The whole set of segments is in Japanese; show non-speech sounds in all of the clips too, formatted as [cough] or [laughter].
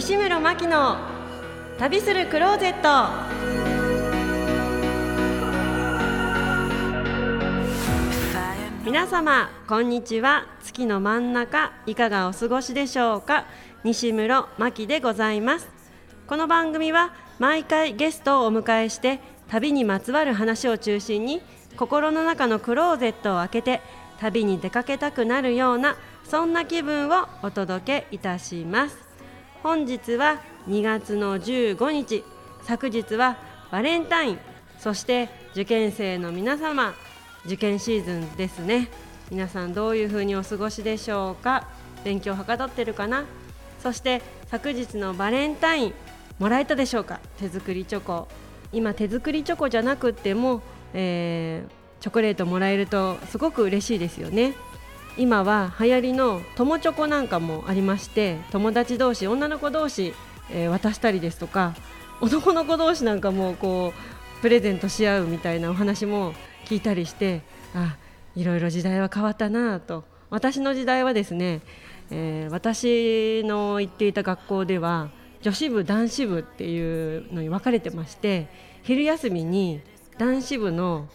西村真希の旅するクローゼット。皆様こんにちは。月の真ん中いかがお過ごしでしょうか？西村真希でございます。この番組は毎回ゲストをお迎えして旅にまつわる話を中心に心の中のクローゼットを開けて旅に出かけたくなるようなそんな気分をお届けいたします。本日は2月の15日。昨日はバレンタイン。そして受験生の皆様。受験シーズンですね。皆さんどういうふうにお過ごしでしょうか。勉強はかどってるかな。そして昨日のバレンタイン。もらえたでしょうか。手作りチョコ。今手作りチョコじゃなくても、えー、チョコレートもらえるとすごく嬉しいですよね。今は流行りの友チョコなんかもありまして友達同士女の子同士、えー、渡したりですとか男の子同士なんかもこうプレゼントし合うみたいなお話も聞いたりしてあいろいろ時代は変わったなと。私の時代はですね、えー、私の行っていた学校では女子部男子部っていうのに分かれてまして昼休みに男子部の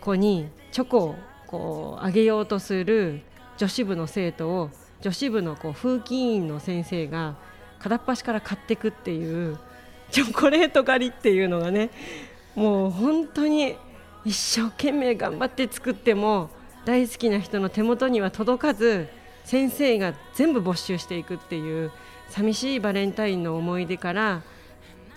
子にチョコをこうあげようとする女子部の生徒を女子部のこう風紀委員の先生が片っ端から買っていくっていうチョコレート狩りっていうのがねもう本当に一生懸命頑張って作っても大好きな人の手元には届かず先生が全部没収していくっていう寂しいバレンタインの思い出から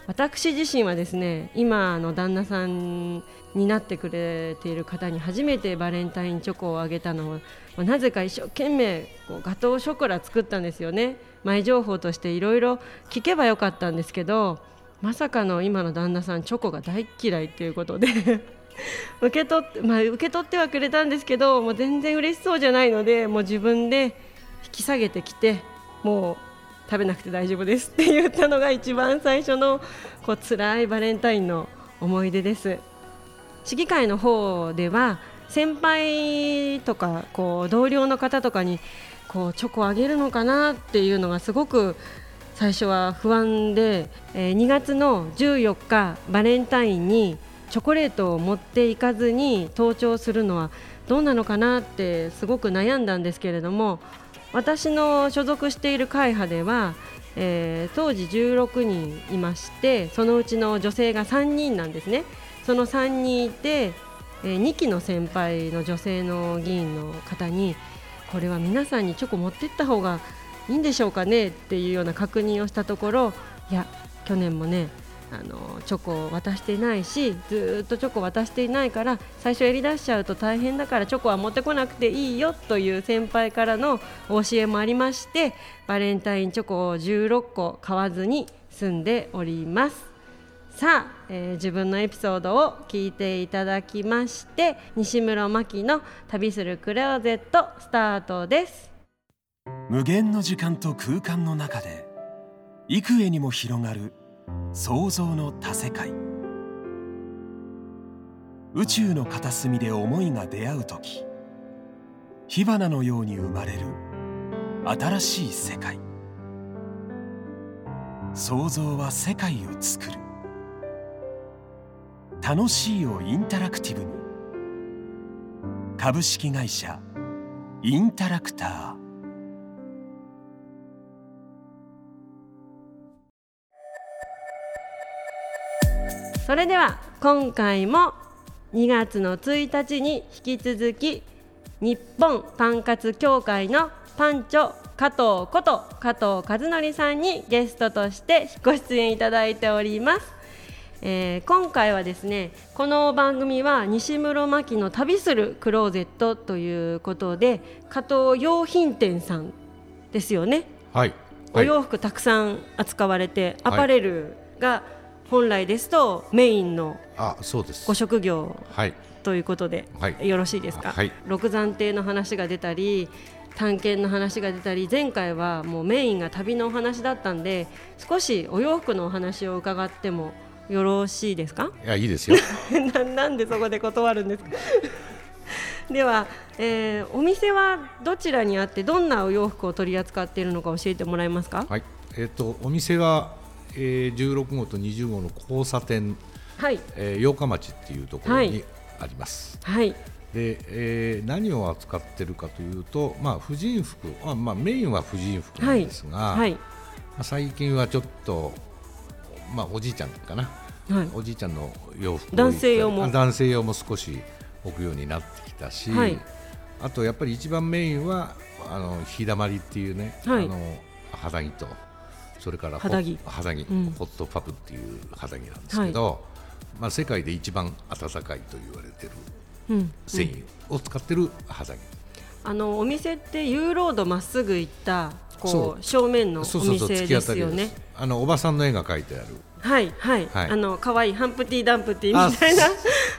私自身はですね今の旦那さんになってくれている方に初めてバレンタインチョコをあげたのはなぜか一生懸命こうガトーショコラ作ったんですよね。前情報としていろいろ聞けばよかったんですけどまさかの今の旦那さんチョコが大嫌いっていうことで [laughs] 受け取って、まあ、受け取ってはくれたんですけどもう全然嬉しそうじゃないのでもう自分で引き下げてきてもう食べなくて大丈夫ですって言ったのが一番最初のこう辛いバレンタインの思い出です。市議会の方では先輩とかこう同僚の方とかにこうチョコあげるのかなっていうのがすごく最初は不安で、え、2月の14日バレンタインにチョコレートを持っていかずに登庁するのはどうなのかなってすごく悩んだんですけれども私の所属している会派では、えー、当時16人いましてそのうちの女性が3人なんですね。その3人いて、えー、2期の先輩の女性の議員の方にこれは皆さんにチョコ持ってった方がいいんでしょうかねっていうような確認をしたところいや去年もねあのチョコを渡してないしずっとチョコ渡していないから最初やりだしちゃうと大変だからチョコは持ってこなくていいよという先輩からの教えもありましてバレンタインチョコを16個買わずに済んでおります。さあ、えー、自分のエピソードを聞いていただきまして西村真希の旅するクローゼットスタートです。無限の時間と空間の中で幾重にも広がる想像の多世界。宇宙の片隅で思いが出会う時火花のように生まれる新しい世界。想像は世界を作る。楽しいをインタラクティブに。株式会社インタラクター。それでは今回も2月の1日に引き続き日本パン活協会のパンチョ加藤こと加藤和則さんにゲストとしてご出演いただいております、えー、今回はですねこの番組は西室真希の旅するクローゼットということで加藤洋品店さんですよね。はい、はい、お洋服たくさん扱われてアパレルが、はい本来ですとメインのご職業ということで、はい、よろしいですか、はい、六山亭の話が出たり探検の話が出たり前回はもうメインが旅のお話だったんで少しお洋服のお話を伺ってもよろしいですか？いやいいですよ。[laughs] ななんでそこで断るんですか？[laughs] では、えー、お店はどちらにあってどんなお洋服を取り扱っているのか教えてもらえますか、はい。えっ、とお店は、えー、16号と20号の交差点、はい。えー、八日町っていうところにあります。はい。で、えー何を扱ってるかというと、まあ婦人服、あまあメインは婦人服なんですが、はい。まあ最近はちょっとまあおじいちゃんかな、はい。おじいちゃんの洋服を男性用も。あ男性用も少し置くようになってきたし、はい。あとやっぱり一番メインはあの日だまりっていうね、はい。あの肌着とそれからホ肌着。肌着、うん。ホットパブっていう肌着なんですけど、まあ世界で一番暖かいと言われてるうん。繊維を使ってる肌着、あのお店ってユーロードまっすぐ行ったそこう正面のおそうそうそう店突き当たりです。よね。あのおばさんの絵が描いてある。はいはい、はい。あの可愛いハンプティダンプティみたいな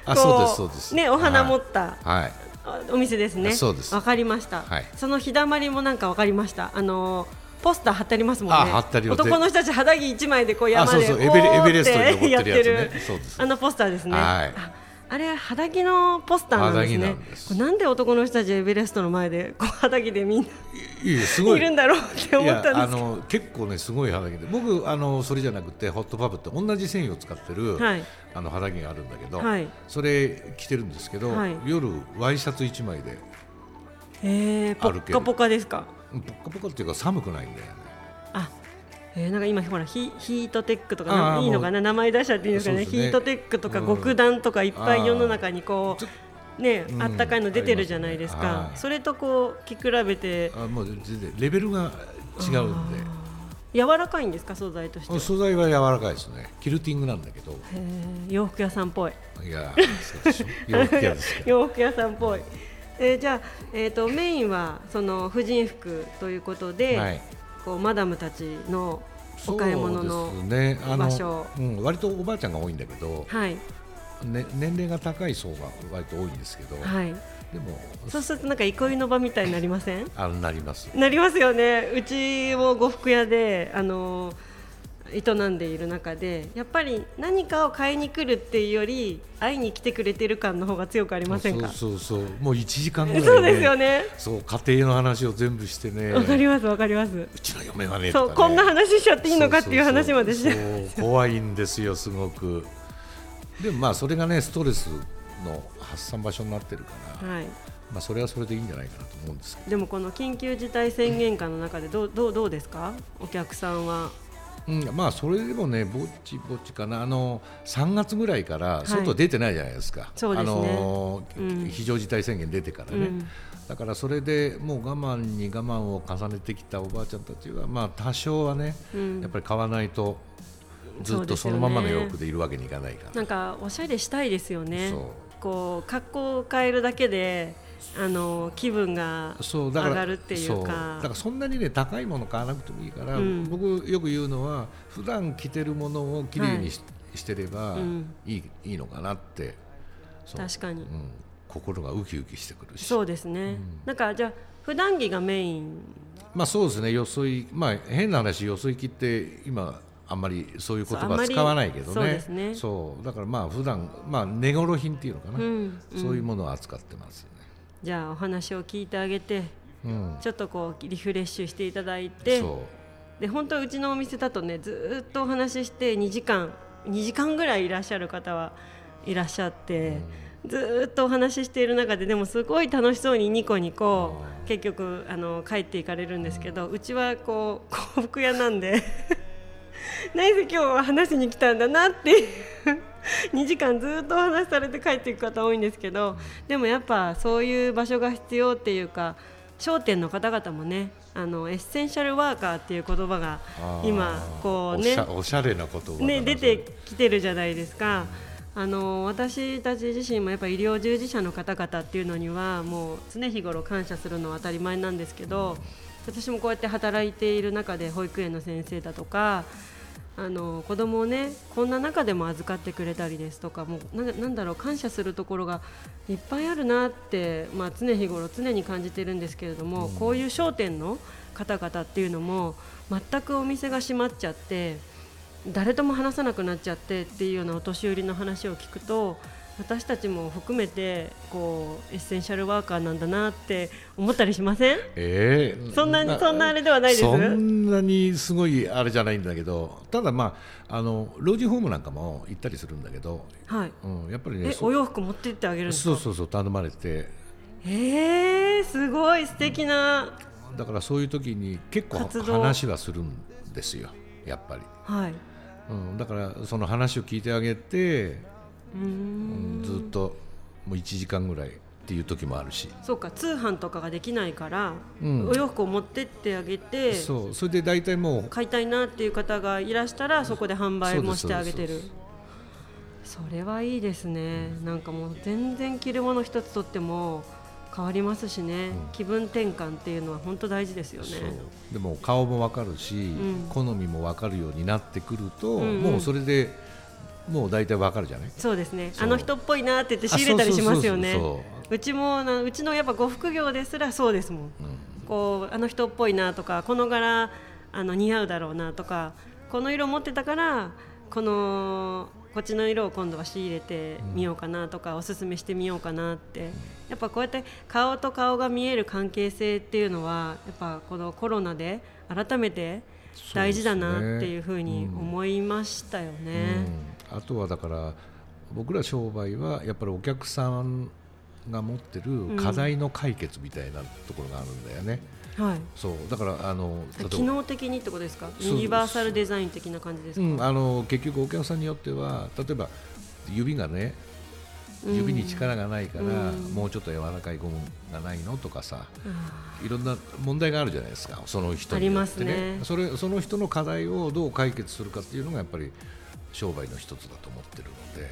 あこそうです [laughs] そうです。ねお花持った、はい。あお店ですね。そうです。わかりました。はい。その日だまりもなんかわかりました。あのポスター貼ってありますもんね。あ貼ってあ男の人たち肌着一枚でこう山であそうエベレエベレストにって登ってるやってるそうです。あのポスターですね。はい。ああれ肌着のポスターなんですね。なんなんで男の人たちエベレストの前でこう肌着でみんないいるんだろうって思ったんですけど。の結構ねすごい肌着で。僕あのそれじゃなくてホットパブって同じ繊維を使ってる、はい。あの肌着があるんだけど、はい。それ着てるんですけど、はい。夜ワイシャツ1枚でえー、ポッカポカですか？ポッカポカっていうか寒くないんだよね。あ、えー、なんか今ほらヒヒートテックとかいいのかな名前出しちゃっていいんですかねね。ヒートテックとかうん。極暖とかいっぱい世の中にこうねうんあったかいの出てるじゃないですか。ありますそれとこう着比べて。あもう全然レベルが違うんで。柔らかいんですか素材としては？素材は柔らかいですね。キルティングなんだけど。洋服屋さんっぽい。いや [laughs] 洋服屋さんっぽいえーじゃあ、えー、とメインはその婦人服ということで、はい。こうマダムたちのお買い物の場所。うん、割とおばあちゃんが多いんだけど、はい。ね、年齢が高い層が割と多いんですけど、はい。でもそうするとなんか憩いの場みたいになりません？あなります。なりますよね。うちも呉服屋であの営んでいる中でやっぱり何かを買いに来るっていうより会いに来てくれてる感の方が強くありませんか？そうそうそう。もう1時間ぐらい、ね、そうですよね。そう家庭の話を全部してね。わかりますわかります。うちの嫁はねそう、こんな話しちゃっていいのかっていう話までしてそうそうそう。怖いんですよすごく。でもまあそれがねストレスの発散場所になってるから、はい。まあそれはそれでいいんじゃないかなと思うんですけど。でもこの緊急事態宣言下の中でどうどうどうですか？お客さんはうん、まあそれでもねぼっちぼっちかな。あの3月ぐらいから外出てないじゃないですか、そうですね。あのうん。非常事態宣言出てからね、うん。だからそれでもう我慢に我慢を重ねてきたおばあちゃんたちはまあ多少はね、うん。やっぱり買わないとずっとそのままの洋服でいるわけにいかないから、なんかおしゃれしたいですよね。こう格好を変えるだけであの気分がそうだから上がるっていうか。だからそんなにね高いもの買わなくてもいいから、うん。僕よく言うのは普段着てるものをきれいにし,、してればうん。いいいいのかなって。確かに。うん、心がウキウキしてくるし。そうですね、なんかじゃあ普段着がメイン？まあそうですね。よそいまあ変な話よそ行きって今あんまりそういう言葉使わないけどね。そうね。だからまあ普段まあ値頃品っていうのかな、うん。そういうものを扱ってますよね、じゃあお話を聞いてあげてうん、ちょっとこうリフレッシュしていただいてで本当うちのお店だとねずーっとお話しして2時間2時間ぐらいいらっしゃる方はいらっしゃって、ずーっとお話ししている中ででもすごい楽しそうにニコニコ結局あの帰っていかれるんですけどうちはこう [laughs] 幸福屋なんで [laughs] 何せ今日は話しに来たんだなっていう [laughs] 2時間ずーっとお話しされて帰っていく方多いんですけどでもやっぱそういう場所が必要っていうか商店の方々もねあのエッセンシャルワーカーっていう言葉が今こうおしねゃおしゃれな言葉ね、出てきてるじゃないですか。あの私たち自身もやっぱ医療従事者の方々っていうのにはもう常日頃感謝するのは当たり前なんですけど私もこうやって働いている中で保育園の先生だとかあの子供をねこんな中でも預かってくれたりですとかもうななんだろう感謝するところがいっぱいあるなって、まあ、常日頃常に感じてるんですけれども、こういう商店の方々っていうのも全くお店が閉まっちゃって誰とも話さなくなっちゃってっていうようなお年寄りの話を聞くと私たちも含めてこうエッセンシャルワーカーなんだなって思ったりしません？えー、そんなにそんなあれではないです？そんなにすごいあれじゃないんだけどただまああの老人ホームなんかも行ったりするんだけど、はい。うん、やっぱりねえお洋服持ってってあげるそうそうそう頼まれて。えー、すごい素敵なだからそういう時に結構話はするんですよやっぱり、はい。うん、だからその話を聞いてあげて、ずっともう1時間ぐらいっていう時もあるし。そうか通販とかができないから、うん。お洋服を持ってってあげて。そう。それで大体もう買いたいなっていう方がいらしたらそこで販売もしてあげてる。それはいいですね。なんかもう全然着るもの一つとっても変わりますしね、うん。気分転換っていうのは本当大事ですよね。でも顔も分かるし、ん。好みも分かるようになってくると、うんうん。もうそれでもう大体分かるじゃない？そうですね。あの人っぽいなって言って仕入れたりしますよね。うちもなうちのやっぱ呉服業ですらそうですもん。そううん。こうあの人っぽいなとかこの柄あの似合うだろうなとかこの色持ってたからこのこっちの色を今度は仕入れてみようかなとか、おすすめしてみようかなって。やっぱこうやって顔と顔が見える関係性っていうのはやっぱこのコロナで改めて大事だなっていうふうに思いましたよね。うんあとはだから僕ら商売はやっぱりお客さんが持ってる課題の解決みたいなところがあるんだよね、はい。そう。だからあの機能的にってことですか？ユニバーサルデザイン的な感じですか、うん、あの結局お客さんによっては例えば指がねうん。指に力がないから、うん。もうちょっと柔らかいゴムがないのとかさあいろんな問題があるじゃないですか。その人によってありますね。それその人の課題をどう解決するかっていうのがやっぱり商売の一つだと思ってるので。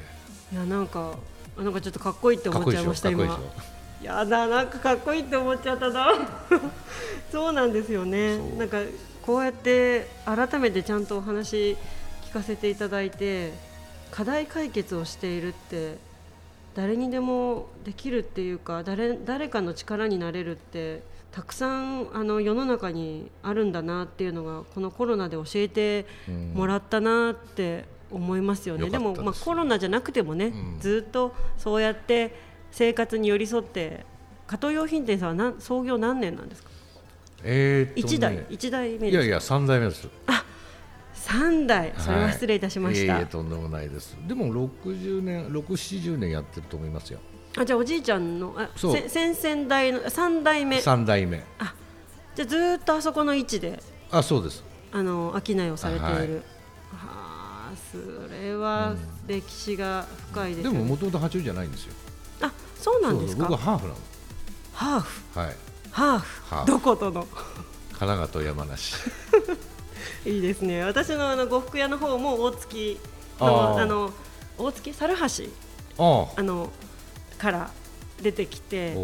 ーいやなんかあなんかちょっとかっこいいって思っちゃいました今。いやだなんかかっこいいって思っちゃったな。そうなんですよね。なんかこうやって改めてちゃんとお話聞かせていただいて課題解決をしているって誰にでもできるっていうか誰誰かの力になれるってたくさんあの世の中にあるんだなっていうのがこのコロナで教えてうんもらったなって思いますよね、でもまあ、コロナじゃなくてもね、うん。ずっとそうやって生活に寄り添って加藤洋品店さんは何創業何年なんですか？えーね。一代一代目ですいやいや三代目です。三代。それは失礼いたしました、はいいえいえとんでもないです。でも60年670年やってると思いますよ。あじゃあおじいちゃんのあそう。せ先々代の三代目。じゃ三代目。あずーっとあそこの位置であそうです。あの商いをされている、ははいあそれは歴史が深いですね、ももともと八王子じゃないんですよ。あそうなんですそう僕はかハーフなの。ハーフ？はい。ハーフ？ハーフ。どことの？神奈川と山梨。[laughs] いいですね。私のあの呉服屋の方も大月のあの大月？猿橋？ああのから出てきて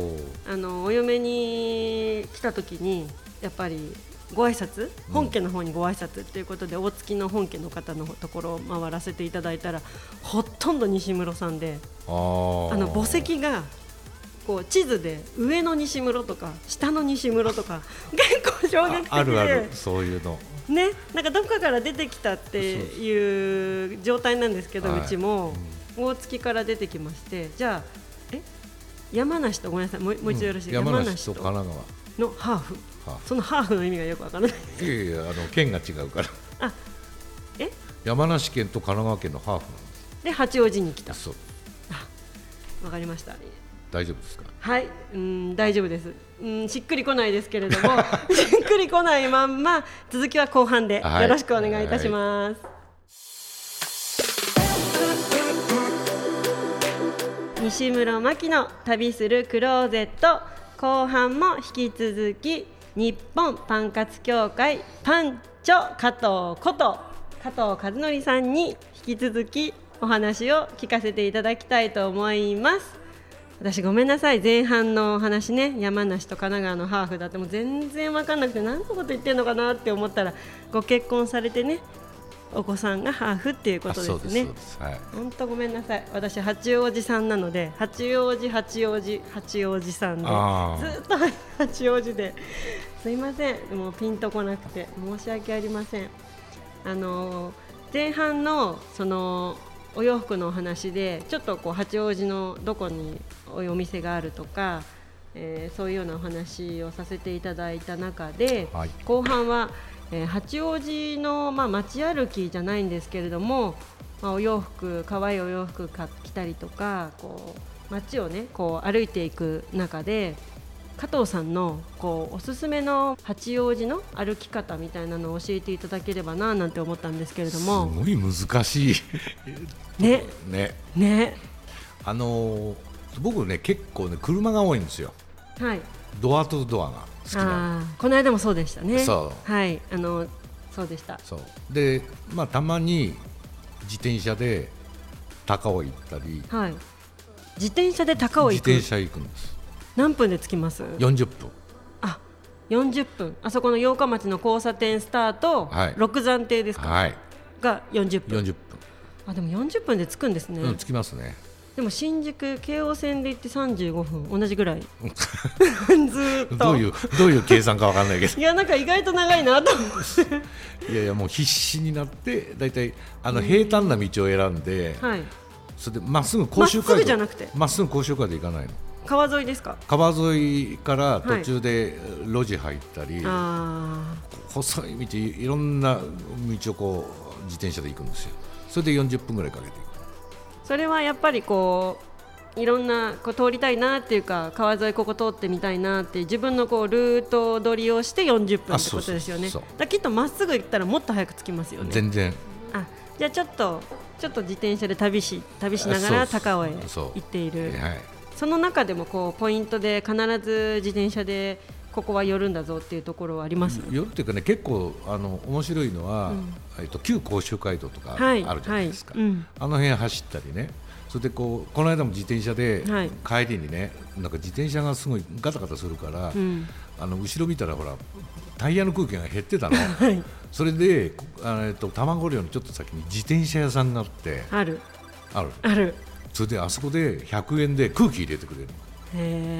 あのお嫁に来た時にやっぱりご挨拶本家の方にご挨拶っていうことで、大月の本家の方のところを回らせていただいたらほとんど西室さんであの墓石がこう地図で上の西室とか下の西室とか [laughs] 結構衝撃的で。ああるあるそういうの。ね、なんかどっかから出てきたっていう状態なんですけど、はい。うちも。大月から出てきましてじゃあえ山梨とごめんなさい。もうもう一度よろしい、山梨と神奈のハーフそのハーフの意味がよくわからない。いやいやあの県が違うから。あえ？山梨県と神奈川県のハーフなんです。で八王子に来た。そう。わかりました。大丈夫ですか？はい。うん大丈夫です。うんしっくりこないですけれども [laughs] しっくりこないまんま続きは後半ではい。よろしくお願いいたします、西村真希の旅するクローゼット。後半も引き続き日本パン活協会パンチョ加藤こと加藤和則さんに引き続きお話を聞かせていただきたいと思います。私ごめんなさい。前半のお話ね山梨と神奈川のハーフだってもう全然分かんなくて何のこと言ってんのかなって思ったらご結婚されてねお子さんがハーフっていうことですね。そうですはい。本当ごめんなさい。私八王子さんなので八王子八王子八王子さんでずっと八王子で。すいません。もうピンとこなくて申し訳ありません。あの前半のそのお洋服のお話でちょっとこう八王子のどこにお店があるとか、えーそういうようなお話をさせていただいた中で、はい。後半は、えー八王子の、まあ、街歩きじゃないんですけれども、まあ、お洋服可愛いお洋服買着たりとかこう街をねこう歩いていく中で加藤さんのこうおすすめの八王子の歩き方みたいなのを教えていただければななんて思ったんですけれどすもごい難しい。[laughs] ね。ね。ね。あのー僕ね結構ね車が多いんですよはい。ドアとドアが好きなあーこの間もそうでしたね。そう。はい。あのそうでした。そう。でまあたまに自転車で高尾行ったり。はい。自転車で高尾行く？自転車行くんです。何分で着きます？40分。あ40分。あそこの八日町の交差点スタート、はい。六山亭ですか、はい。が40分。40あでも40分で着くんですね、分、うん、着きますねでも新宿京王線で行って35分同じぐらい。[laughs] ずーっと。どういうどういう計算かわかんないけど。[laughs] いやなんか意外と長いなと思って。いやいやもう必死になって大体あの平坦な道を選んで、はい。それでまっすぐ甲州まっすぐ街道じゃなくて。まっすぐ甲州街道行かないの。川沿いですか？川沿いから途中で路地入ったり、あ細い道いろんな道をこう自転車で行くんですよ。それで40分ぐらいかけてそれはやっぱりこういろんなこう通りたいなっていうか川沿いここ通ってみたいなって自分のこうルート取りをして40分ってことですよね。だきっとまっすぐ行ったらもっと早く着きますよね。全然。あじゃあちょっとちょっと自転車で旅し旅しながら高尾へ行っている。はい。その中でもこうポイントで必ず自転車でここは寄るんだぞっていうところはあります？夜っていうかね結構あの面白いのは、うん。えっと旧甲州街道とかあはい。るじゃないですか、はい。うん。あの辺走ったりね。それでこうこの間も自転車ではい。帰りにね、なんか自転車がすごいガタガタするから、うん。あの後ろ見たらほらタイヤの空気が減ってたの。[laughs] はい。それであの、えっと、卵寮のちょっと先に自転車屋さんがあってある。ある。ある。それであそこで100円で空気入れてくれる。へー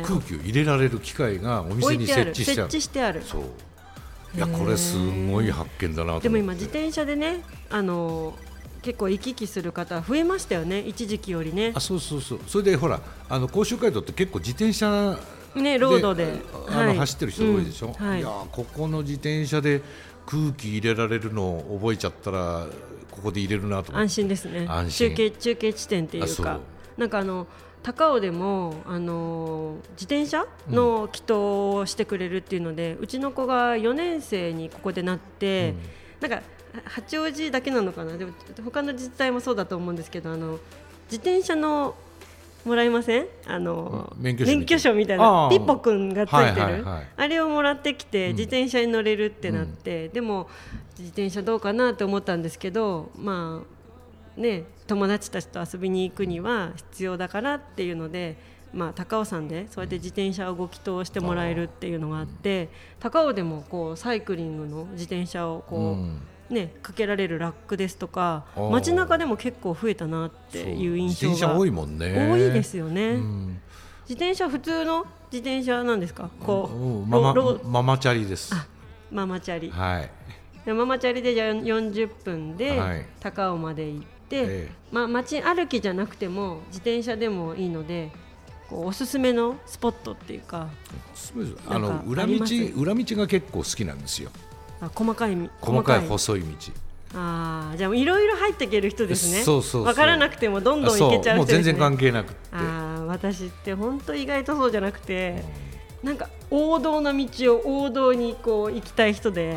空気を入れられる機械がお店に設置してある。設置してある。そう。いやこれすごい発見だなでも今自転車でねあの結構行き来する方増えましたよね一時期よりね。あそうそうそう。それでほらあの甲州街道って結構自転車ねロードで。あのはい。走ってる人多いでしょ、うん。はい。いやーここの自転車で空気入れられるのを覚えちゃったらここで入れるなと安心ですね。中継中継地点っていうか。なんかあの高尾でもあの自転車の祈祷をしてくれるっていうので、うちの子が4年生にここでなって、なんか八王子だけなのかな？でも他の自治体もそうだと思うんですけどあの自転車のもらえません？あの、うん。免許証みたいな。ピッポくんがついてる、はいはいはい。あれをもらってきてうん。自転車に乗れるってなって、でも自転車どうかなって思ったんですけどまあね友達たちと遊びに行くには必要だからっていうので、まあ、高尾山でそうやって自転車をご祈祷してもらえるっていうのがあって高尾でもこうサイクリングの自転車をこう、うん。ね、かけられるラックですとか街中でも結構増えたなっていう印象が多いもんね。多いですよね。うん。自転車普通の自転車なんですか？こううん。ママママチャリです。あママチャリ。はい。でママチャリでじゃあ40分ではい。高尾まで行ええ。まあ、街歩きじゃなくても自転車でもいいのでこうおすすめのスポットっていうかあの裏道裏道が結構好きなんですよ。あ細かい細かい細い。道。あーじゃあいろいろ入っていける人ですね。そうそうそう。分からなくてもどんどんそ行けちゃう人もう全然関係なくって。あー私って本当意外とそうじゃなくてなんか王道な道を王道にこう行きたい人で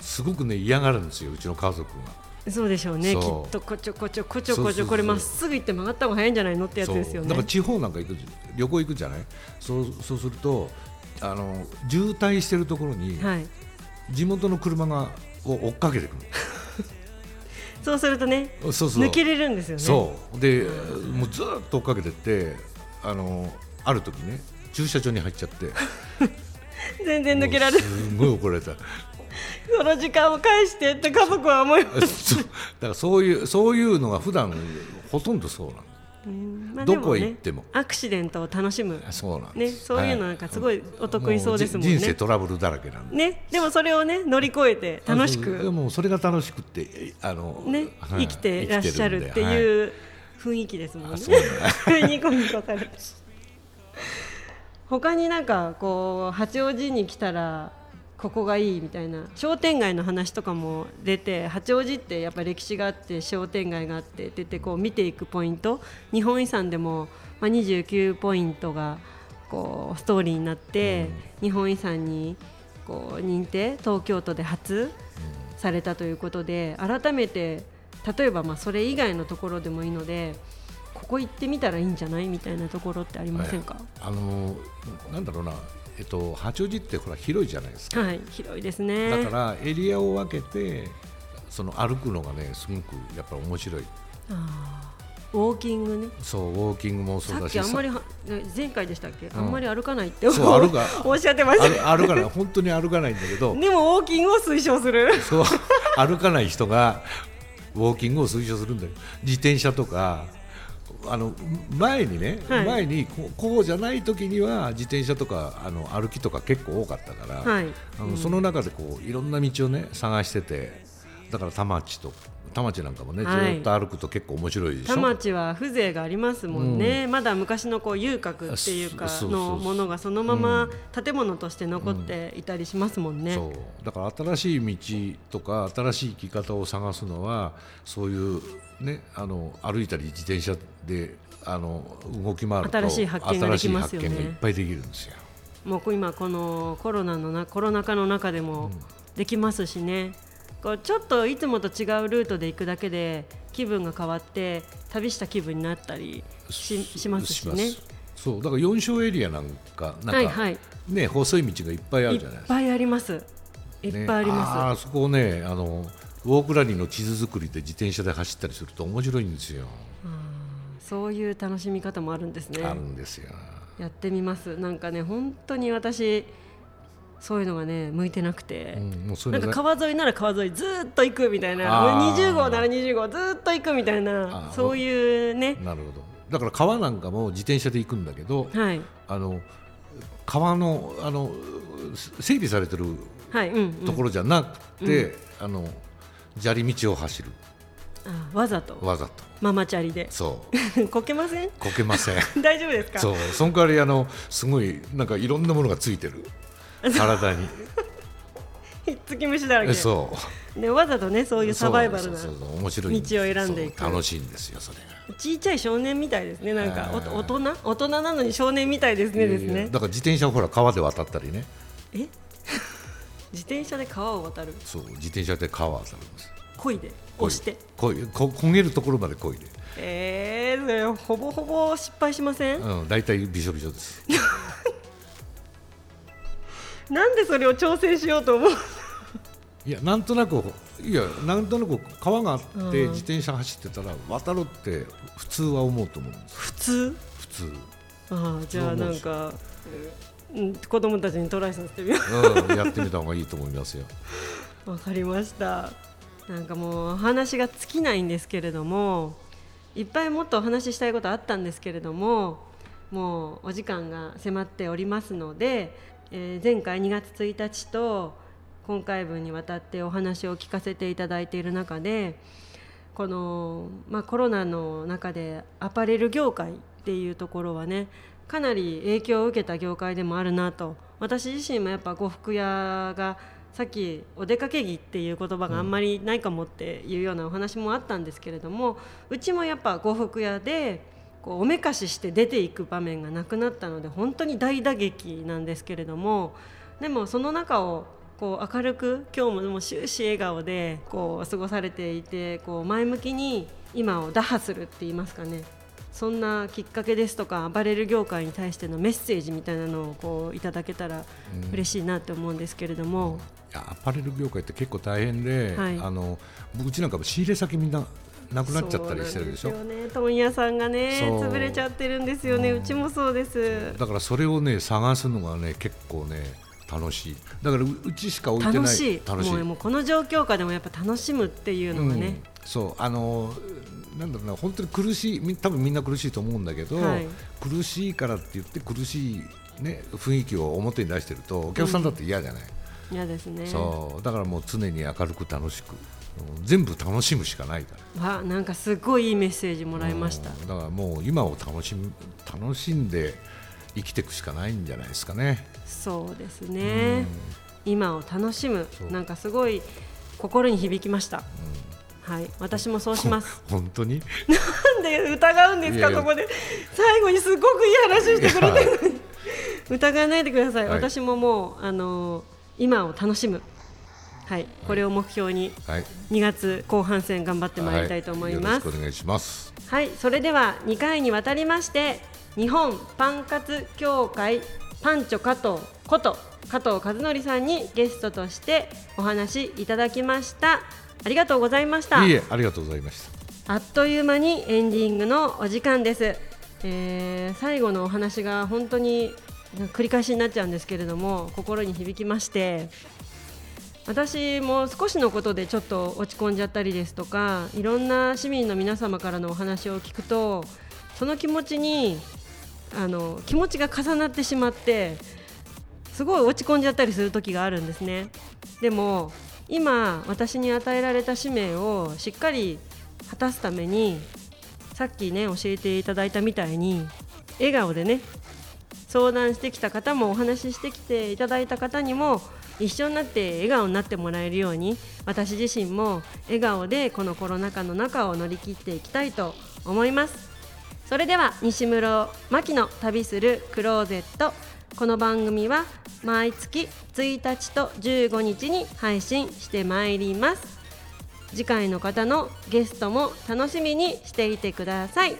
すごくね嫌がるん。ですようちの家族がそうでしょうね。きっとこちょこちょこちょこちょこれまっすぐ行って曲がった方が早いんじゃないのってやつですよね。だから地方なんか行く旅行行くじゃない？そうそうするとあの渋滞してるところにはい。地元の車がを追っかけてく [laughs] そうするとね抜けれるんですよね。そう。でもうずっと追っかけてってあのある時ね駐車場に入っちゃって。[laughs] 全然抜けられすごい怒られたその時間を返してって家族は思います。[laughs] だからそういうそういうのが普段ほとんどそうなのうん。まあどこ行っても。アクシデントを楽しむ。そうなんねです。そういうのなんかすごいお得意そうですもんね。うじ人生トラブルだらけなんで。ねでもそれをね乗り越えて楽しあそうでくもそれが楽しくってあの、ねはい。生きてらっしゃるっていう雰囲気ですもんね。あそうなんだ。ニコニコされて。他になんかこう八王子に来たらここがいいみたいな。商店街の話とかも出て八王子ってやっぱ歴史があって商店街があって出てこう見ていくポイント。日本遺産でも、まあ、29ポイントがこうストーリーになって、日本遺産にこう認定東京都で初されたということで改めて例えばまあそれ以外のところでもいいのでここ行ってみたらいいんじゃない？みたいなところってありませんか、あのなんだろうな、えっと、八王子ってほら広いじゃないですか、はい広いですね。だからエリアを分けてその歩くのがねすごくやっぱり面白い。あーウォーキングね。そうウォーキングもそうさだしっきあんまりは前回でしたっけ、あんまり歩かないって。そう歩か [laughs] おっしゃってました。歩かない。本当に歩かないんだけど。[laughs] でもウォーキングを推奨する。そう歩かない人がウォーキングを推奨するんだよ。自転車とかあの前にね、はい。前にここうじゃない時には自転車とかあの歩きとか結構多かったから、はい。あのその中でこういろんな道をね探しててだから田町と田町なんかもね、はい。ずっと歩くと結構面白いでしょ？田町は風情がありますもんね、まだ昔のこう遊郭っていうかのものがそのまま建物として残っていたりしますもんね、そう。だから新しい道とか新しい生き方を探すのはそういうねあの歩いたり自転車であの動き回ると新しい発見ができますよね。いっぱいできるんですよ。もう今このコロナのなコロナ禍の中でもできますしね、こうちょっといつもと違うルートで行くだけで気分が変わって旅した気分になったりししますしね。そうだから四章エリアなんかなんか、はいはい。ね細い道がいっぱいあいっるじゃないですか。ぱいあります。いっぱいありまーそこをねあのウォークラリーの地図作りで自転車で走ったりすると面白いんですよ。すそういう楽しみ方もあるんですね。あるんですよ。やってみます。なんかね本当に私そういうのがね向いてなくて、うん、なんか川沿いなら川沿いずーっと行くみたいな。あー。20号なら20号ずーっと行くみたいあなーそういうね。なるほど。だから川なんかも自転車で行くんだけど、はい。あの川のあの整備されてるはいうん、うん。ところじゃなくて、あの砂利道を走る。あわざと。わざと。ママチャリで。そう。[laughs] こけません？こけません。[laughs] 大丈夫ですか？そう。その代わりあのすごいなんかいろんなものがついてる体に。[laughs] ひっつき虫だらけ。そう。ね、わざとねそういうサバイバルな道を選んでいく。楽しいんですよそれが。ちいちゃい少年みたいですねなんか。お大人？大人なのに少年みたいですねですね。だから自転車をほら川で渡ったりね。え？[laughs] 自転車で川を渡る？そう自転車で川を渡るんです。漕いで？押して？こいこ焦げるところまでこいで。えー、それほぼほぼ失敗しません、うん大体びしょびしょです [laughs] なんでそれを挑戦しようと思う [laughs] いやなんとなくいやなんとなく川があってうん。自転車走ってたら渡るって普通は思うと思うんです普通？普通、ああじゃあなんか、うん、子供たちにトライさせてみよう。ん、やってみた方がいいと思いますよ。う [laughs] わかりました。なんかもうお話が尽きないんですけれどもいっぱいもっとお話ししたいことあったんですけれどももうお時間が迫っておりますので、えー前回2月1日と今回分にわたってお話を聞かせていただいている中でこの、まあ、コロナの中でアパレル業界っていうところはねかなり影響を受けた業界でもあるなと。私自身もやっぱ呉服屋がさっきお出かけ着っていう言葉があんまりないかもっていうようなお話もあったんですけれどもうちもやっぱ呉服屋でこうおめかしして出ていく場面がなくなったので本当に大打撃なんですけれどもでもその中をこう明るく今日ももう終始笑顔でこう過ごされていてこう前向きに今を打破するって言いますかね。そんなきっかけですとかアパレル業界に対してのメッセージみたいなのをこういただけたら嬉しいなと思うんですけれども、いやアパレル業界って結構大変で、はい。あのうちなんかも仕入れ先みんななくなっちゃったりしてるでしょ？そうなんですよね。問屋さんがね潰れちゃってるんですよね。うちもそうです。だからそれをね探すのがね結構ね楽しい。だからううちしか置いてない楽しい。楽しい。もうもうこの状況下でもやっぱ楽しむっていうのがね、うん。そう。あのなんだろうな本当に苦しいみ多分みんな苦しいと思うんだけど、はい。苦しいからって言って苦しい、ね、雰囲気を表に出してるとお客さんだって嫌じゃない、嫌ですね。そう。だからもう常に明るく楽しく全部楽しむしかないかわなんかすごいいいメッセージもらいました。うんだからもう今を楽しむ楽しんで生きていくしかないんじゃないですかね。そうですね。今を楽しむなんかすごい心に響きました。はい。私もそうします。[laughs] 本当に？なんで疑うんですかここで。最後にすごくいい話してくれて疑わないでください、はい。私ももうあのー今を楽しむはいこれを目標にはい。2月後半戦頑張ってまいりたいと思います。はよろしくお願いします。はい、それでは2回にわたりまして日本パン活協会パンチョ加藤こと加藤和則さんにゲストとしてお話いただきました。ありがとうございました。いいえありがとうございました。あっという間にエンディングのお時間です、えー最後のお話が本当に繰り返しになっちゃうんですけれども心に響きまして私も少しのことでちょっと落ち込んじゃったりですとかいろんな市民の皆様からのお話を聞くとその気持ちにあの気持ちが重なってしまってすごい落ち込んじゃったりする時があるんですね。でも今私に与えられた使命をしっかり果たすためにさっきね教えていただいたみたいに笑顔でね相談してきた方もお話ししてきていただいた方にも一緒になって笑顔になってもらえるように私自身も笑顔でこのコロナ禍の中を乗り切っていきたいと思います。それでは西室真希の旅するクローゼット。この番組は毎月1日と15日に配信してまいります。次回の方のゲストも楽しみにしていてください。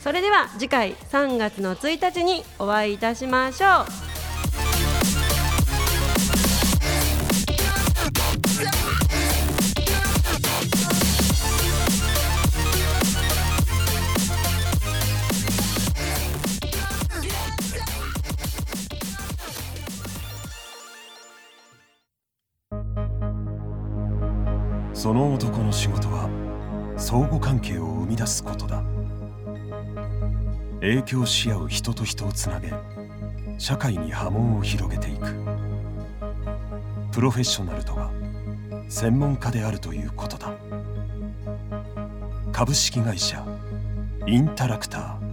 それでは次回3月の1日にお会いいたしましょう。の男の仕事は相互関係を生み出すことだ。影響し合う人と人をつなげ社会に波紋を広げていく。プロフェッショナルとは専門家であるということだ。株式会社インタラクター。